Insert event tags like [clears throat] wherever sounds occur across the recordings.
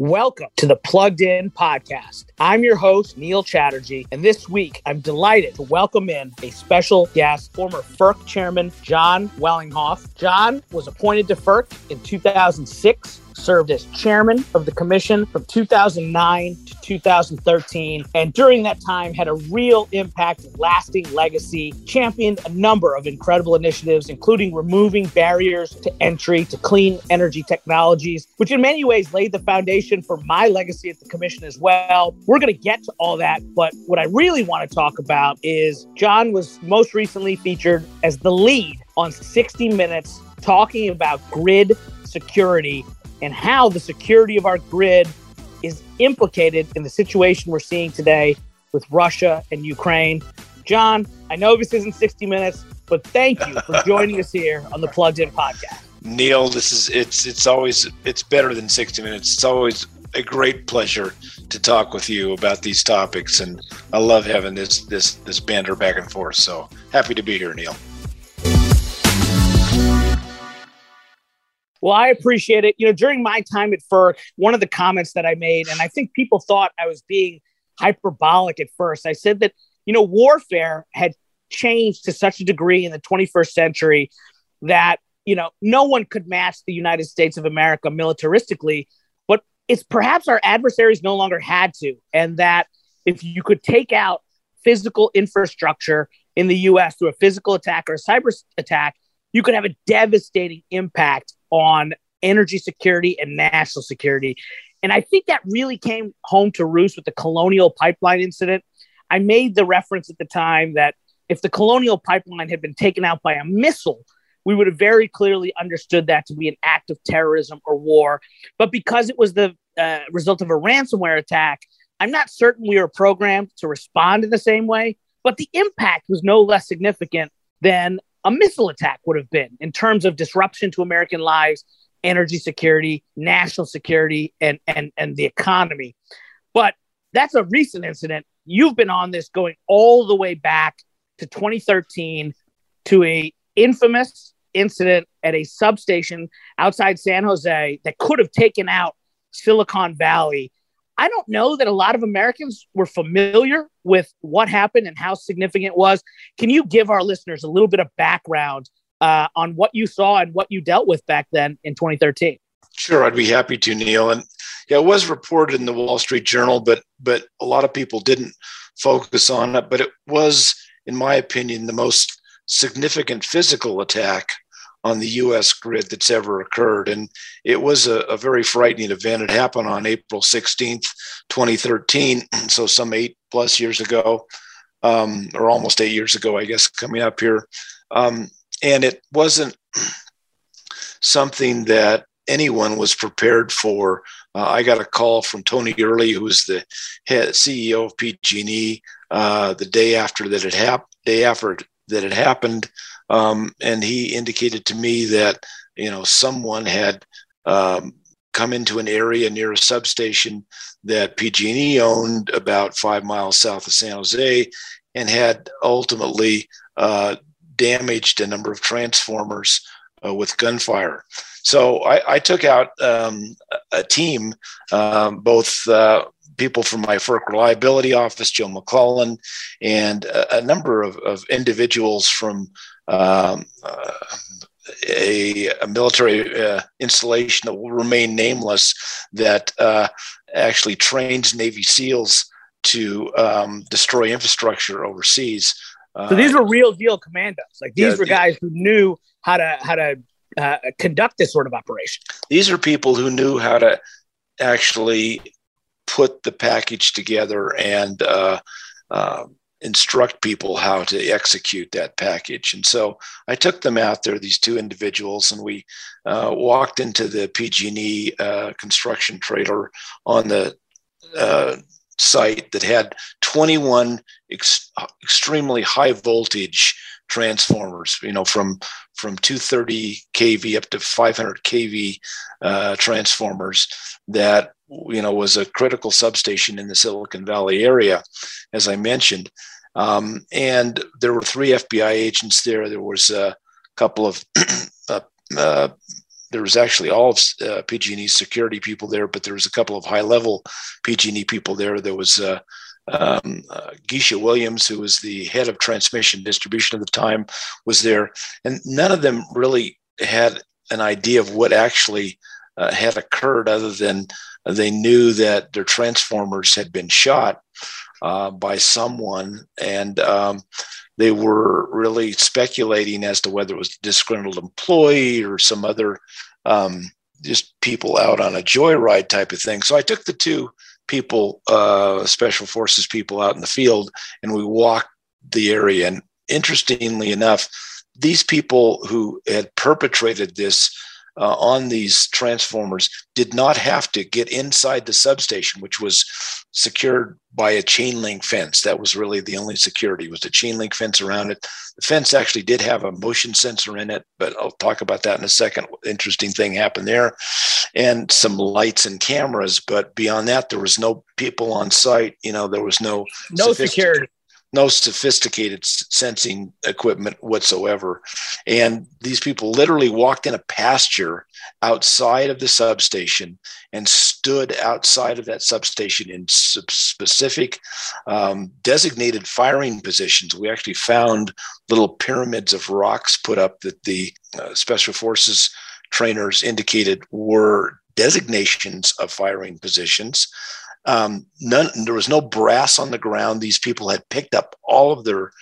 Welcome to the Plugged In Podcast. I'm your host, Neil Chatterjee, and this week I'm delighted to welcome in a special guest, former FERC Chairman Jon Wellinghoff. Jon was appointed to FERC in 2006 served as chairman of the commission from 2009 to 2013, and during that time had a real impact lasting legacy, championed a number of incredible initiatives, including removing barriers to entry to clean energy technologies, which in many ways laid the foundation for my legacy at the commission as well. We're going to get to all that, but what I really want to talk about is Jon was most recently featured as the lead on 60 Minutes talking about grid security and how the security of our grid is implicated in the situation we're seeing today with Russia and Ukraine. Jon, I know this isn't 60 minutes, but thank you for joining us here on the Plugged In podcast. Neil, this is it's it's always it's better than 60 minutes. It's always a great pleasure to talk with you about these topics and I love having this this this banter back and forth. So happy to be here, Neil. Well, I appreciate it. You know, during my time at FERC, one of the comments that I made, and I think people thought I was being hyperbolic at first, I said that, you know, warfare had changed to such a degree in the 21st century that, you know, no one could match the United States of America militaristically, but it's perhaps our adversaries no longer had to. And that if you could take out physical infrastructure in the US through a physical attack or a cyber attack, you could have a devastating impact on energy security and national security. And I think that really came home to roost with the Colonial Pipeline incident. I made the reference at the time that if the Colonial Pipeline had been taken out by a missile, we would have very clearly understood that to be an act of terrorism or war. But because it was the uh, result of a ransomware attack, I'm not certain we were programmed to respond in the same way. But the impact was no less significant than a missile attack would have been in terms of disruption to American lives, energy security, national security, and and and the economy. But that's a recent incident. You've been on this going all the way back to 2013 to a infamous incident at a substation outside San Jose that could have taken out Silicon Valley I don't know that a lot of Americans were familiar with what happened and how significant it was. Can you give our listeners a little bit of background uh, on what you saw and what you dealt with back then in 2013? Sure, I'd be happy to, Neil. And yeah, it was reported in the Wall Street Journal, but but a lot of people didn't focus on it. But it was, in my opinion, the most significant physical attack on the US grid that's ever occurred. And it was a, a, very frightening event. It happened on April 16th, 2013. [clears throat] So some eight plus years ago, um, or almost eight years ago, I guess, coming up here. Um, and it wasn't [clears throat] something that anyone was prepared for. Uh, I got a call from Tony Earley, who was the head CEO of PG&E, uh, the day after that it happened. Day after that it happened, um, and he indicated to me that you know someone had um, come into an area near a substation that PG&E owned about five miles south of San Jose, and had ultimately uh, damaged a number of transformers uh, with gunfire. So I, I took out um, a team, um, both uh, people from my FERC reliability office, Joe McClellan, and a, a number of, of, individuals from um, uh, a, a, military uh, installation that will remain nameless that uh, actually trains Navy SEALs to um, destroy infrastructure overseas. So these were real deal commandos. Like these yeah, were guys who knew how to how to uh, conduct this sort of operation. These are people who knew how to actually put the package together and uh, uh, instruct people how to execute that package. And so I took them out there, these two individuals, and we uh, walked into the PG&E uh, construction trailer on the uh, site that had 21 ex- extremely high voltage transformers, you know, from from 230 kV up to 500 kV uh, transformers that you know was a critical substation in the Silicon Valley area, as I mentioned. Um, and there were three FBI agents there. There was a couple of [clears throat] uh, uh, there was actually all of uh, PG&E security people there, but there was a couple of high level PG&E people there. There was uh, um, uh, Geisha Williams, who was the head of transmission distribution at the time, was there, and none of them really had an idea of what actually uh, had occurred, other than they knew that their transformers had been shot uh, by someone, and um, they were really speculating as to whether it was a disgruntled employee or some other um, just people out on a joyride type of thing. So I took the two people, uh, special forces people out in the field, and we walked the area. And interestingly enough, these people who had perpetrated this uh, on these transformers did not have to get inside the substation, which was secured by a chain link fence. That was really the only security was the chain link fence around it. The fence actually did have a motion sensor in it, but I'll talk about that in a second. Interesting thing happened there, and some lights and cameras. But beyond that, there was no people on site. You know, there was no no security no sophisticated sensing equipment whatsoever. And these people literally walked in a pasture outside of the substation and stood outside of that substation in specific um, designated firing positions. We actually found little pyramids of rocks put up that the uh, Special Forces trainers indicated were designations of firing positions. Um, none, there was no brass on the ground. These people had picked up all of their,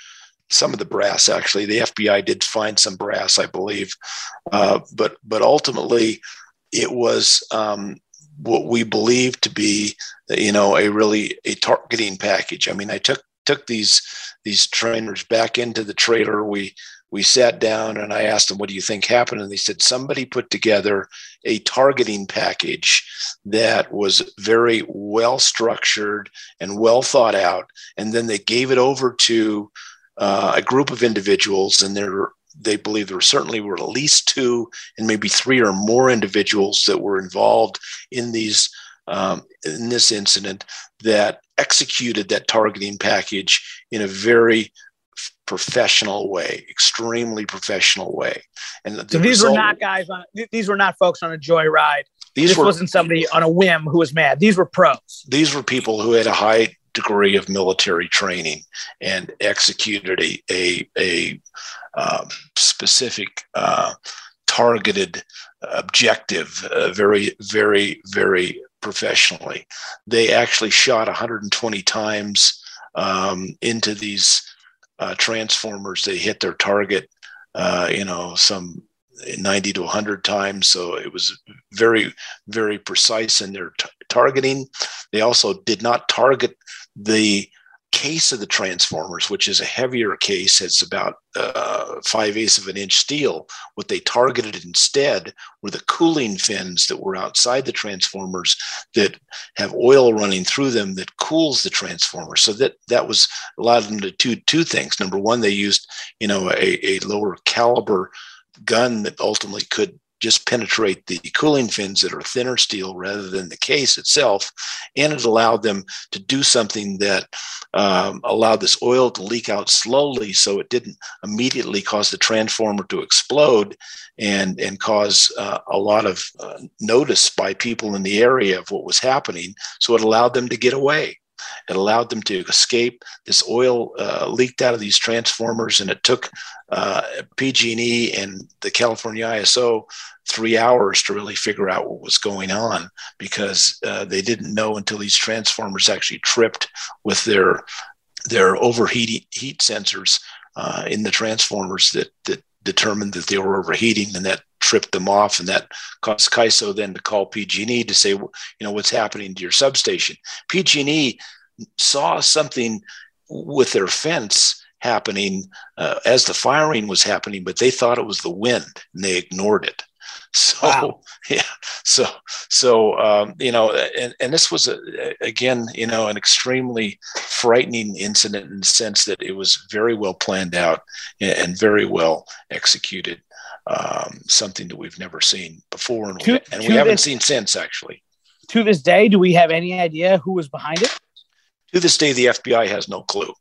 some of the brass. Actually, the FBI did find some brass, I believe, uh, but but ultimately, it was um, what we believe to be, you know, a really a targeting package. I mean, I took took these these trainers back into the trailer. We we sat down and I asked them, What do you think happened? And they said, Somebody put together a targeting package that was very well structured and well thought out. And then they gave it over to uh, a group of individuals, and there they believe there certainly were at least two and maybe three or more individuals that were involved in these um, in this incident that executed that targeting package in a very professional way, extremely professional way. And the so these result, were not guys on these were not folks on a joyride. These this were, wasn't somebody on a whim who was mad. These were pros. These were people who had a high degree of military training and executed a a, a um, specific uh, targeted objective uh, very very very professionally. They actually shot 120 times um, into these uh, transformers. They hit their target, uh, you know, some 90 to 100 times. So it was very, very precise in their t- targeting. They also did not target the case of the transformers, which is a heavier case, it's about uh, five eighths of an inch steel. What they targeted instead were the cooling fins that were outside the transformers that have oil running through them that cools the transformer. So that that was allowed them to do two things. Number one, they used you know a, a lower caliber gun that ultimately could just penetrate the cooling fins that are thinner steel rather than the case itself. And it allowed them to do something that um, allowed this oil to leak out slowly so it didn't immediately cause the transformer to explode and, and cause uh, a lot of uh, notice by people in the area of what was happening. So it allowed them to get away. It allowed them to escape. This oil uh, leaked out of these transformers, and it took uh, PG&E and the California ISO three hours to really figure out what was going on because uh, they didn't know until these transformers actually tripped with their their overheating heat sensors uh, in the transformers that that determined that they were overheating and that tripped them off and that caused CAISO then to call PG&E to say you know what's happening to your substation? PG&E saw something with their fence happening uh, as the firing was happening but they thought it was the wind and they ignored it [laughs] so wow. [laughs] yeah, so so um, you know, and, and this was a, again, you know, an extremely frightening incident in the sense that it was very well planned out and very well executed. Um, something that we've never seen before, and, to, we, and we haven't this, seen since. Actually, to this day, do we have any idea who was behind it? To this day, the FBI has no clue.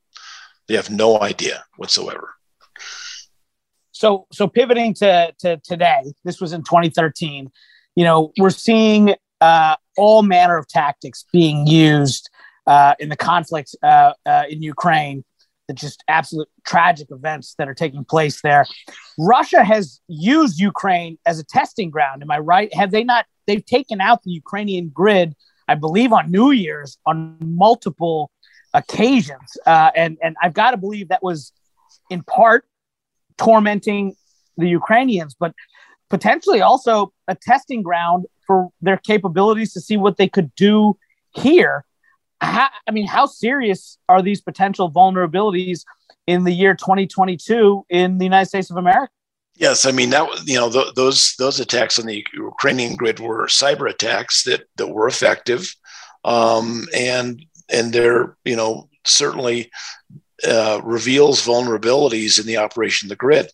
They have no idea whatsoever. So so pivoting to to today, this was in 2013. You know, we're seeing uh, all manner of tactics being used uh, in the conflict uh, uh, in Ukraine. The just absolute tragic events that are taking place there. Russia has used Ukraine as a testing ground. Am I right? Have they not? They've taken out the Ukrainian grid, I believe, on New Year's on multiple occasions, uh, and and I've got to believe that was in part tormenting the Ukrainians, but potentially also a testing ground for their capabilities to see what they could do here. How, I mean, how serious are these potential vulnerabilities in the year 2022 in the United States of America? Yes, I mean that you know th- those those attacks on the Ukrainian grid were cyber attacks that that were effective, um, and and they're you know certainly uh, reveals vulnerabilities in the operation of the grid,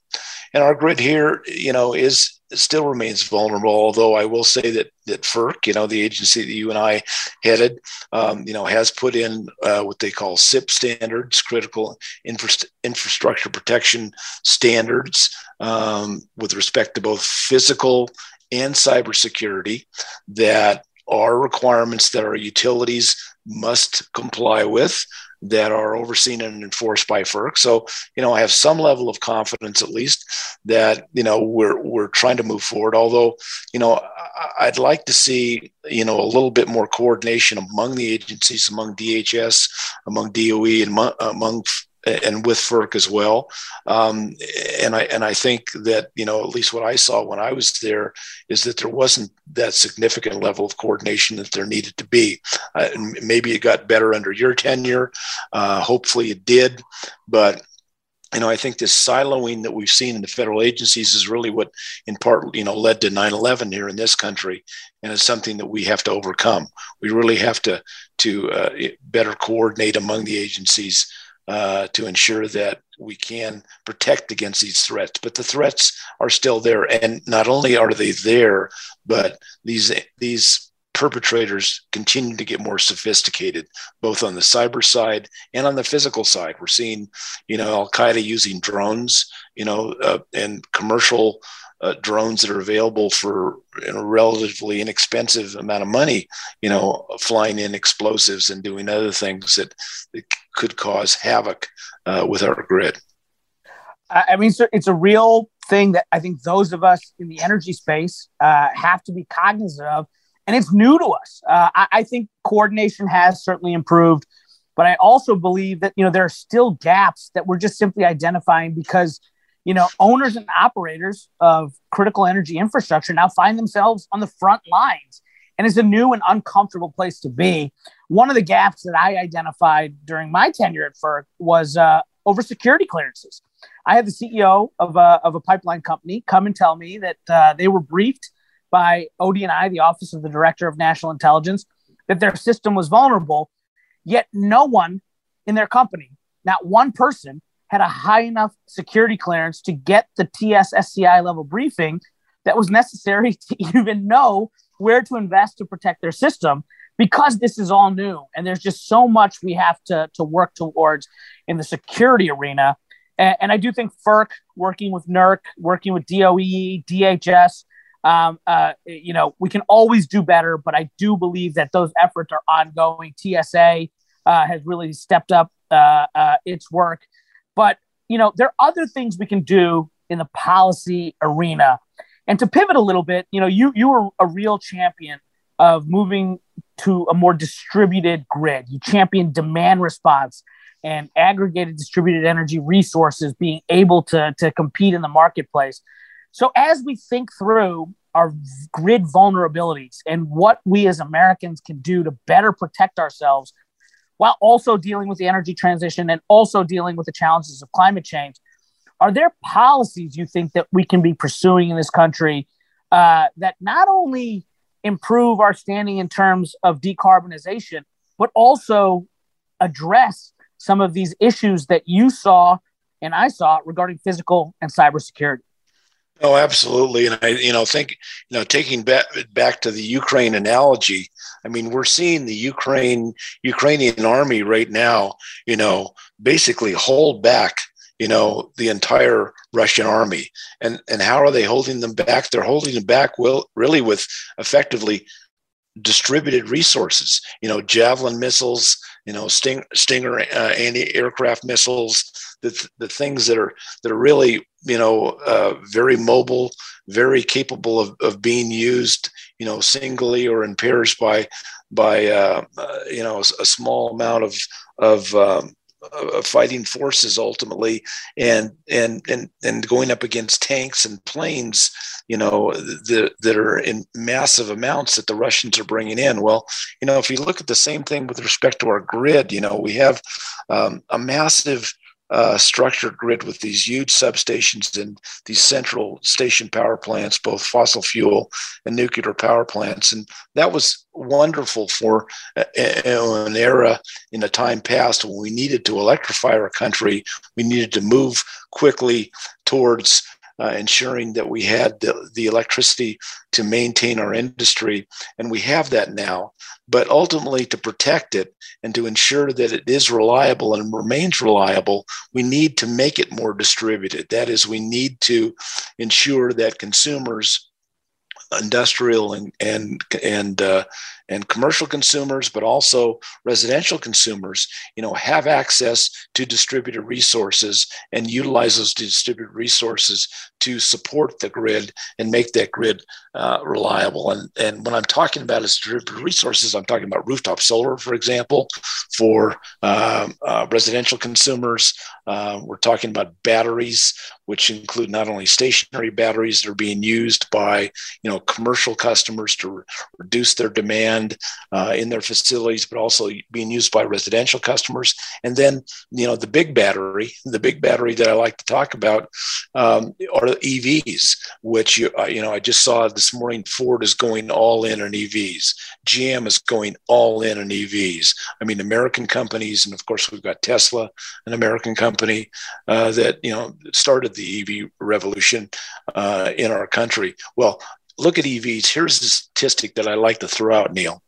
and our grid here you know is still remains vulnerable. Although I will say that that FERC, you know, the agency that you and I headed, um, you know, has put in uh, what they call CIP standards, critical infra- infrastructure protection standards, um, with respect to both physical and cybersecurity, that are requirements that our utilities must comply with that are overseen and enforced by FERC. So, you know, I have some level of confidence, at least, that you know we're we're trying to move forward. Although, you know, I'd like to see you know a little bit more coordination among the agencies, among DHS, among DOE, and among and with FERC as well. Um, and I and I think that you know at least what I saw when I was there is that there wasn't that significant level of coordination that there needed to be. Uh, maybe it got better under your tenure. Uh, hopefully it did, but you know, I think this siloing that we've seen in the federal agencies is really what, in part, you know, led to 9/11 here in this country, and it's something that we have to overcome. We really have to to uh, better coordinate among the agencies uh, to ensure that we can protect against these threats. But the threats are still there, and not only are they there, but these these perpetrators continue to get more sophisticated, both on the cyber side and on the physical side. We're seeing, you know, Al Qaeda using drones, you know, uh, and commercial uh, drones that are available for a relatively inexpensive amount of money, you know, flying in explosives and doing other things that, that could cause havoc uh, with our grid. I mean, it's a real thing that I think those of us in the energy space uh, have to be cognizant of, and it's new to us. Uh, I, I think coordination has certainly improved, but I also believe that you know there are still gaps that we're just simply identifying because you know, owners and operators of critical energy infrastructure now find themselves on the front lines. And it's a new and uncomfortable place to be. One of the gaps that I identified during my tenure at FERC was uh, over security clearances. I had the CEO of a, of a pipeline company come and tell me that uh, they were briefed by ODNI, the Office of the Director of National Intelligence, that their system was vulnerable. Yet no one in their company, not one person, had a high enough security clearance to get the TSSCI level briefing that was necessary [laughs] to even know where to invest to protect their system because this is all new and there's just so much we have to, to work towards in the security arena. And, and I do think FERC, working with NERC, working with DOE, DHS, um, uh, you know, we can always do better, but I do believe that those efforts are ongoing. TSA uh, has really stepped up uh, uh its work. But, you know, there are other things we can do in the policy arena. And to pivot a little bit, you know, you you were a real champion of moving to a more distributed grid. You champion demand response and aggregated distributed energy resources being able to, to compete in the marketplace. So as we think through our grid vulnerabilities and what we as Americans can do to better protect ourselves while also dealing with the energy transition and also dealing with the challenges of climate change. Are there policies you think that we can be pursuing in this country uh, that not only improve our standing in terms of decarbonization, but also address some of these issues that you saw and I saw regarding physical and cybersecurity? Oh, absolutely. And I, you know, think, you know, taking back, back to the Ukraine analogy, I mean, we're seeing the Ukraine, Ukrainian army right now, you know, basically hold back, you know, the entire Russian army. And and how are they holding them back? They're holding them back will really with effectively distributed resources. You know, javelin missiles, you know, Sting, Stinger uh, anti-aircraft missiles, the, the things that are that are really you know uh, very mobile, very capable of, of being used you know singly or in pairs by by uh, uh, you know a, a, small amount of of um, fighting forces ultimately and and and and going up against tanks and planes you know that that are in massive amounts that the Russians are bringing in. Well you know if you look at the same thing with respect to our grid you know we have um, a massive uh, structured grid with these huge substations and these central station power plants, both fossil fuel and nuclear power plants. And that was wonderful for uh, uh, an era in a time past when we needed to electrify our country. We needed to move quickly towards uh, ensuring that we had the, the electricity to maintain our industry. And we have that now. But ultimately, to protect it and to ensure that it is reliable and remains reliable, we need to make it more distributed. That is, we need to ensure that consumers industrial and and and uh, and commercial consumers, but also residential consumers, you know, have access to distributed resources and utilize those distributed resources to support the grid and make that grid uh, reliable. And and when I'm talking about distributed resources, I'm talking about rooftop solar, for example, for um, uh, residential consumers. Uh, we're talking about batteries, which include not only stationary batteries that are being used by you know commercial customers to re- reduce their demand uh, in their facilities, but also being used by residential customers. And then you know the big battery, the big battery that I like to talk about um, are EVs, which you uh, you know I just saw this morning Ford is going all in on EVs. GM is going all in on EVs. I mean, American companies, and of course we've got Tesla, an American company uh, that you know started the EV revolution uh, in our country. Well, look at EVs. Here's the statistic that I like to throw out, Neil.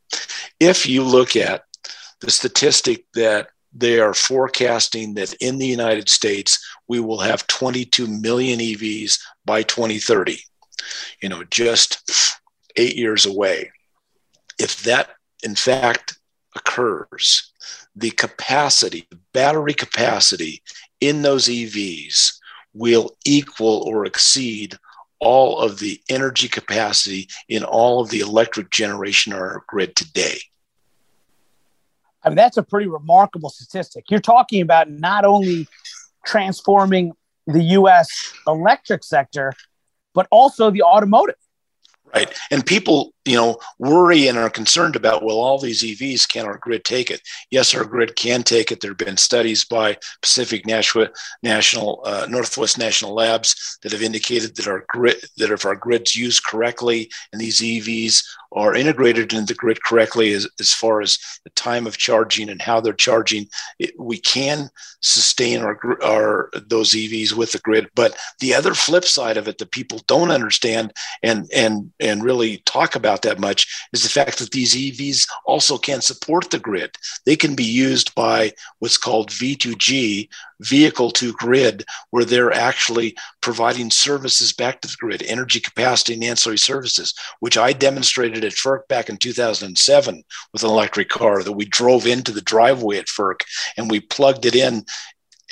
If you look at the statistic that they are forecasting that in the United States we will have 22 million EVs by 2030. You know, just eight years away. If that in fact occurs, the capacity, battery capacity in those EVs will equal or exceed all of the energy capacity in all of the electric generation on our grid today. I mean, that's a pretty remarkable statistic. You're talking about not only transforming the US electric sector, but also the automotive. Right. And people you know, worry and are concerned about, well, all these EVs, can our grid take it? Yes, our grid can take it. There have been studies by Pacific National, National uh, Northwest National Labs that have indicated that our grid, that if our grid's used correctly and these EVs are integrated into the grid correctly as, as far as the time of charging and how they're charging, it, we can sustain our, our those EVs with the grid. But the other flip side of it that people don't understand and and and really talk about about that much is the fact that these EVs also can support the grid. They can be used by what's called V2G, vehicle to grid, where they're actually providing services back to the grid, energy capacity and ancillary services, which I demonstrated at FERC back in 2007 with an electric car that we drove into the driveway at FERC and we plugged it in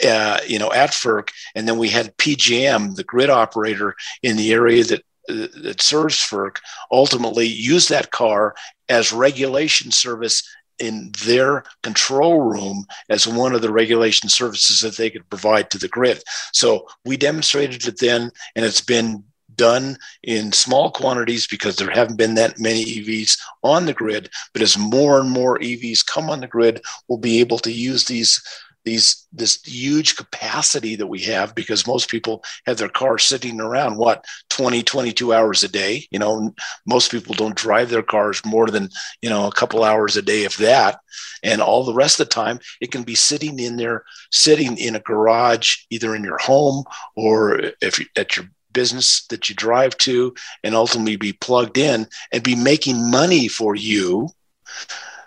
uh, you know, at FERC, and then we had PJM, the grid operator in the area that Uh, that serves FERC ultimately use that car as regulation service in their control room as one of the regulation services that they could provide to the grid. So we demonstrated it then, and it's been done in small quantities because there haven't been that many EVs on the grid. But as more and more EVs come on the grid, we'll be able to use these these this huge capacity that we have because most people have their car sitting around what 20 22 hours a day you know most people don't drive their cars more than you know a couple hours a day if that. And all the rest of the time it can be sitting in there sitting in a garage either in your home or if at your business that you drive to and ultimately be plugged in and be making money for you.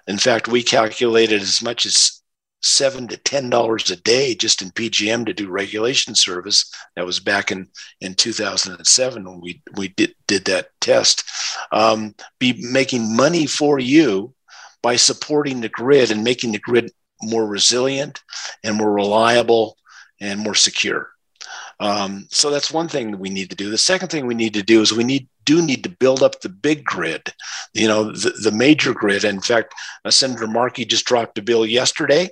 In fact we calculated as much as seven to ten dollars a day just in PJM to do regulation service. That was back in in 2007 when we we did did that test. Um, be making money for you by supporting the grid and making the grid more resilient and more reliable and more secure. Um, so that's one thing that we need to do. The second thing we need to do is we need do need to build up the big grid, you know, the, the major grid. In fact, uh, Senator Markey just dropped a bill yesterday.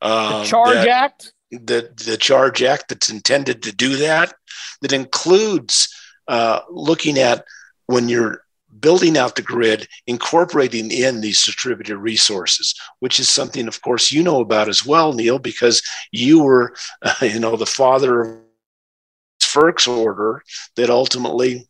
Uh, the Charge that, Act? The, the Charge Act that's intended to do that, that includes uh, looking at when you're building out the grid, incorporating in these distributed resources, which is something, of course, you know about as well, Neil, because you were, uh, [laughs] you know, the father of FERC's order that ultimately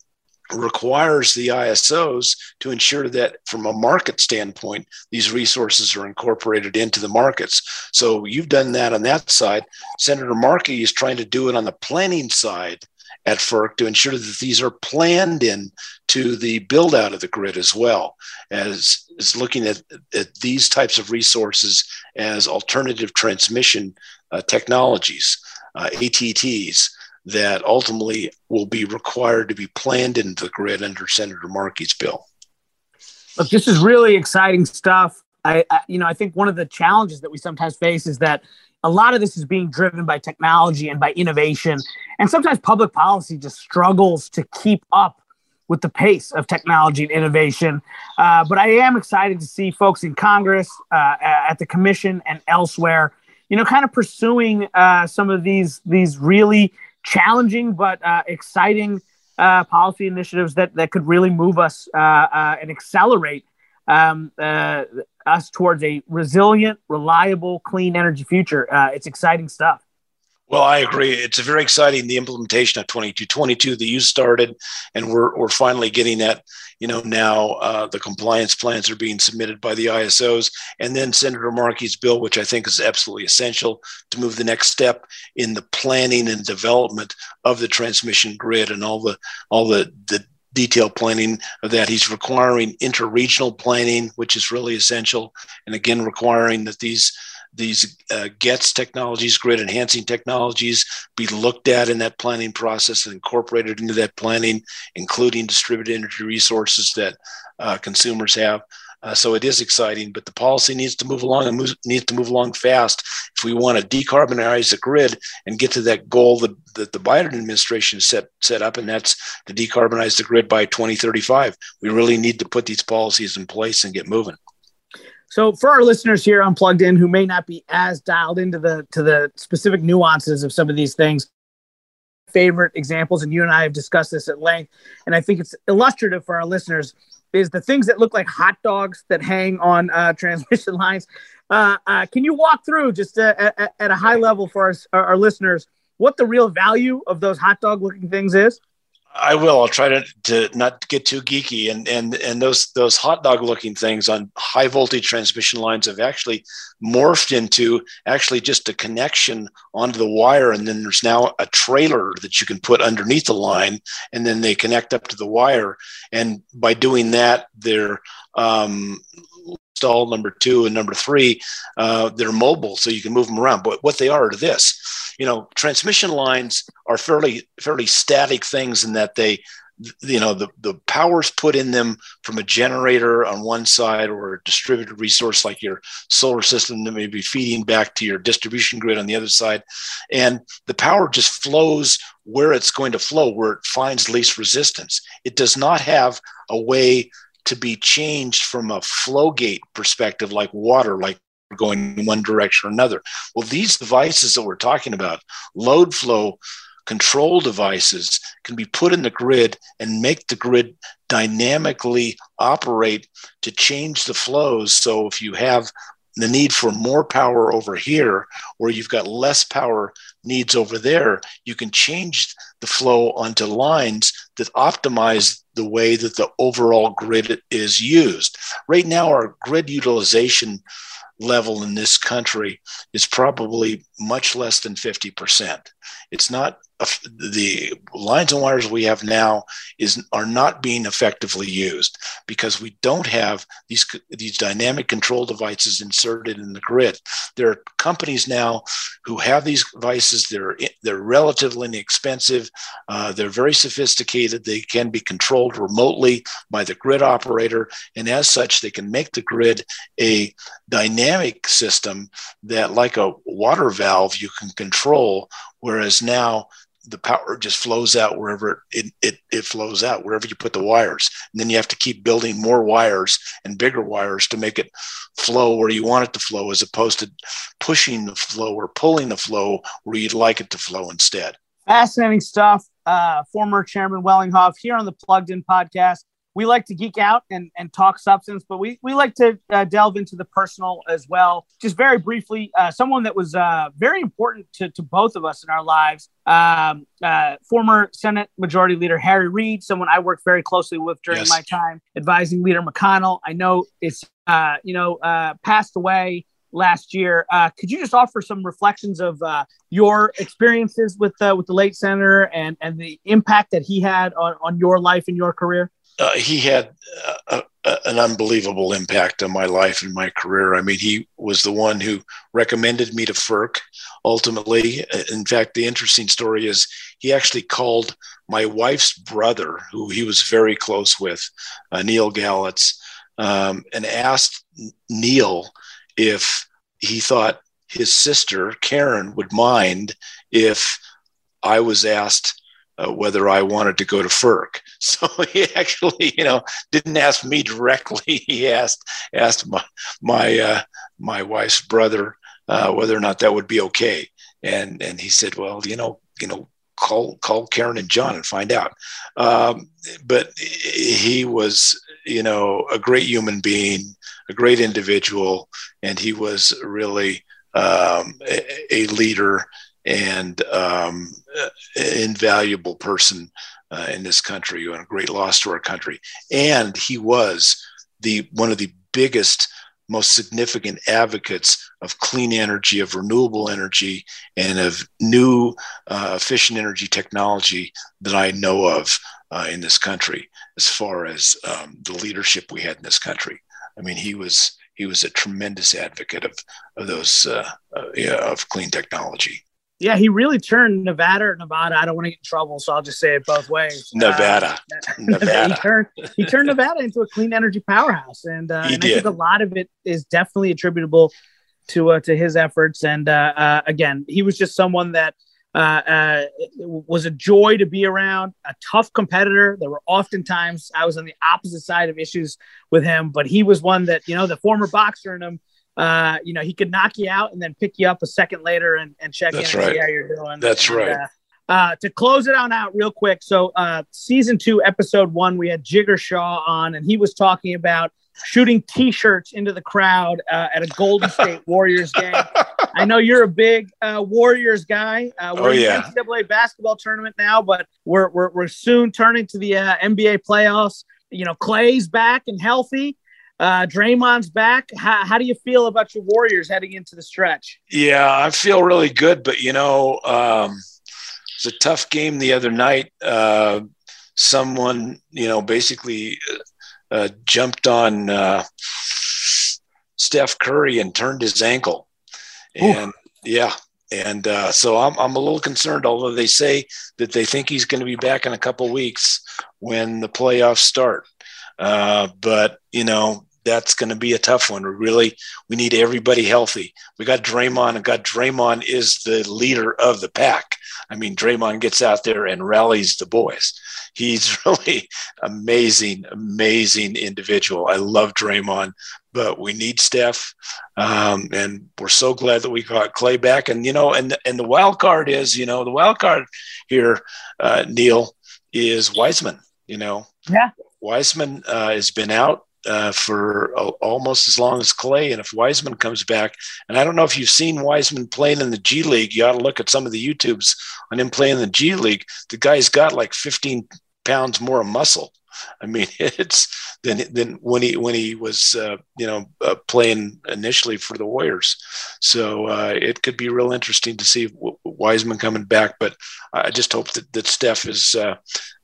requires the ISOs to ensure that from a market standpoint, these resources are incorporated into the markets. So you've done that on that side. Senator Markey is trying to do it on the planning side at FERC to ensure that these are planned in to the build out of the grid as well as is looking at, at these types of resources as alternative transmission uh, technologies, uh, ATTs, that ultimately will be required to be planned into the grid under Senator Markey's bill. Look, this is really exciting stuff. I, I, you know, I think one of the challenges that we sometimes face is that a lot of this is being driven by technology and by innovation, and sometimes public policy just struggles to keep up with the pace of technology and innovation. Uh, but I am excited to see folks in Congress, uh, at the Commission, and elsewhere, you know, kind of pursuing uh, some of these these really challenging but uh, exciting uh, policy initiatives that, that could really move us uh, uh and accelerate um, uh, us towards a resilient, reliable, clean energy future. Uh, it's exciting stuff. Well, I agree. It's very exciting the implementation of 2222 that you started, and we're, we're finally getting that. You know, now uh, the compliance plans are being submitted by the ISOs, and then Senator Markey's bill, which I think is absolutely essential to move the next step in the planning and development of the transmission grid and all the all the the detailed planning of that. He's requiring interregional planning, which is really essential, and again requiring that these these uh, GETS technologies, grid enhancing technologies, be looked at in that planning process and incorporated into that planning, including distributed energy resources that uh, consumers have. Uh, so it is exciting, but the policy needs to move along and move, needs to move along fast if we want to decarbonize the grid and get to that goal that, that the Biden administration set set up, and that's to decarbonize the grid by 2035. We really need to put these policies in place and get moving. So for our listeners here on Plugged In who may not be as dialed into the to the specific nuances of some of these things, favorite examples, and you and I have discussed this at length, and I think it's illustrative for our listeners, is the things that look like hot dogs that hang on uh, [laughs] transmission lines. Uh, uh, can you walk through just uh, at, at, a high level for our, our listeners what the real value of those hot dog looking things is? I will. I'll try to, to not get too geeky. And and and those those hot dog looking things on high voltage transmission lines have actually morphed into actually just a connection onto the wire, and then there's now a trailer that you can put underneath the line, and then they connect up to the wire. And by doing that, they're um, stall number two and number three, uh, they're mobile, so you can move them around. But what they are to this. You know, transmission lines are fairly fairly static things in that they you know the, the power's put in them from a generator on one side or a distributed resource like your solar system that may be feeding back to your distribution grid on the other side. And the power just flows where it's going to flow where it finds least resistance. It does not have a way to be changed from a flow gate perspective like water like going in one direction or another. Well, these devices that we're talking about, load flow control devices, can be put in the grid and make the grid dynamically operate to change the flows. So if you have the need for more power over here, or you've got less power needs over there, you can change the flow onto lines that optimize the way that the overall grid is used. Right now, our grid utilization level in this country is probably much less than 50%. It's not the lines and wires we have now is are not being effectively used because we don't have these these dynamic control devices inserted in the grid. There are companies now who have these devices. They're they're relatively inexpensive. Uh, they're very sophisticated. They can be controlled remotely by the grid operator, and as such, they can make the grid a dynamic system that, like a water valve, you can control. Whereas now the power just flows out wherever it, it, it flows out, wherever you put the wires. And then you have to keep building more wires and bigger wires to make it flow where you want it to flow, as opposed to pushing the flow or pulling the flow where you'd like it to flow instead. Fascinating stuff. Uh, former Chairman Wellinghoff here on the Plugged In podcast we like to geek out and, and talk substance, but we, we like to uh, delve into the personal as well. Just very briefly, uh, someone that was uh, very important to, to both of us in our lives, um, uh, former Senate Majority Leader Harry Reid, someone I worked very closely with during yes. my time advising Leader McConnell. I know it's, uh, you know, uh, passed away last year. Uh, could you just offer some reflections of uh, your experiences with uh, with the late senator and and the impact that he had on, on your life and your career? Uh, he had a, a, an unbelievable impact on my life and my career. I mean, he was the one who recommended me to FERC ultimately. In fact, the interesting story is he actually called my wife's brother, who he was very close with, uh, Neil Galitz, um, and asked Neil if he thought his sister, Karen, would mind if I was asked uh, whether I wanted to go to FERC. [laughs] So he actually, you know, didn't ask me directly. [laughs] He asked asked my my uh, my wife's brother uh, whether or not that would be okay. And and he said, well, you know, you know, call call Karen and Jon and find out. Um, but he was, you know, a great human being, a great individual, and he was really um, a, a leader and um, invaluable person uh, in this country and a great loss to our country. And he was the one of the biggest, most significant advocates of clean energy, of renewable energy, and of new uh, efficient energy technology that I know of uh, in this country. As far as um, the leadership we had in this country, I mean, he was he was a tremendous advocate of of those uh, uh, yeah, of clean technology. Yeah, he really turned Nevada or Nevada. I don't want to get in trouble, so I'll just say it both ways. Nevada, uh, Nevada. [laughs] [laughs] he, turned, he turned Nevada into a clean energy powerhouse, and, uh, and I think a lot of it is definitely attributable to uh, to his efforts. And uh, uh, again, he was just someone that uh, was a joy to be around. A tough competitor. There were oftentimes I was on the opposite side of issues with him, but he was one that you know the former boxer in him uh, you know, he could knock you out and then pick you up a second later and, and check That's in and see how you're doing. That's and, right. Uh, uh, to close it on out real quick. So, uh, season two, episode one, we had Jigar Shah on, and he was talking about shooting T-shirts into the crowd uh, at a Golden [laughs] State Warriors game. I know you're a big uh, Warriors guy. Uh, we're oh, yeah. in the NCAA basketball tournament now, but we're, we're, we're soon turning to the uh, NBA playoffs. You know, Clay's back and healthy. Uh, Draymond's back. How, how do you feel about your Warriors heading into the stretch? Yeah, I feel really good, but you know, um, it's a tough game the other night. Uh, someone, you know, basically uh, jumped on uh, Steph Curry and turned his ankle, and Ooh. yeah, and uh, so I'm, I'm a little concerned, although they say that they think he's going to be back in a couple weeks when the playoffs start. Uh, but, you know, that's going to be a tough one. We really we need everybody healthy. We got Draymond, and got Draymond is the leader of the pack. I mean, Draymond gets out there and rallies the boys. He's [laughs] really amazing, amazing individual. I love Draymond, but we need Steph, um, and we're so glad that we got Clay back. And you know, and and the wild card is, you know, the wild card here, uh, Neil, is Wiseman. You know, yeah, Wiseman uh, has been out uh, for almost as long as Clay. And if Wiseman comes back, and I don't know if you've seen Wiseman playing in the G League, you ought to look at some of the YouTubes on him playing in the G League. The guy's got like 15 pounds more muscle. I mean, [laughs] it's then then when he when he was uh, you know uh, playing initially for the Warriors. So uh, it could be real interesting to see Wiseman coming back. But I just hope that that Steph is uh,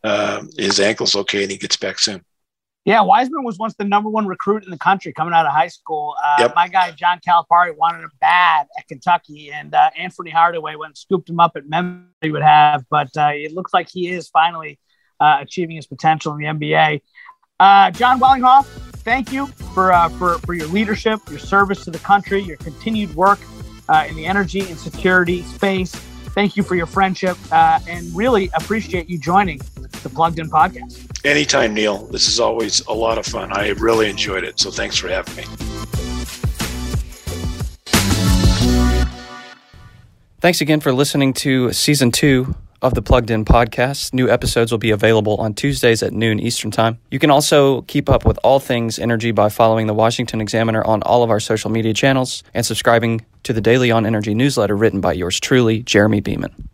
uh, his ankle's okay and he gets back soon. Yeah, Wiseman was once the number one recruit in the country coming out of high school. Uh, yep. My guy John Calipari wanted him bad at Kentucky, and uh, Anthony Hardaway went and scooped him up at Memphis. He would have, but uh, it looks like he is finally uh, achieving his potential in the NBA. Uh, Jon Wellinghoff, thank you for, uh, for for your leadership, your service to the country, your continued work in the energy and security space. Thank you for your friendship, uh, and really appreciate you joining the Plugged In podcast. Anytime, Neil. This is always a lot of fun. I really enjoyed it. So thanks for having me. Thanks again for listening to season two of the Plugged In podcast. New episodes will be available on Tuesdays at noon Eastern Time. You can also keep up with all things energy by following the Washington Examiner on all of our social media channels and subscribing to the Daily on Energy newsletter written by yours truly, Jeremy Beaman.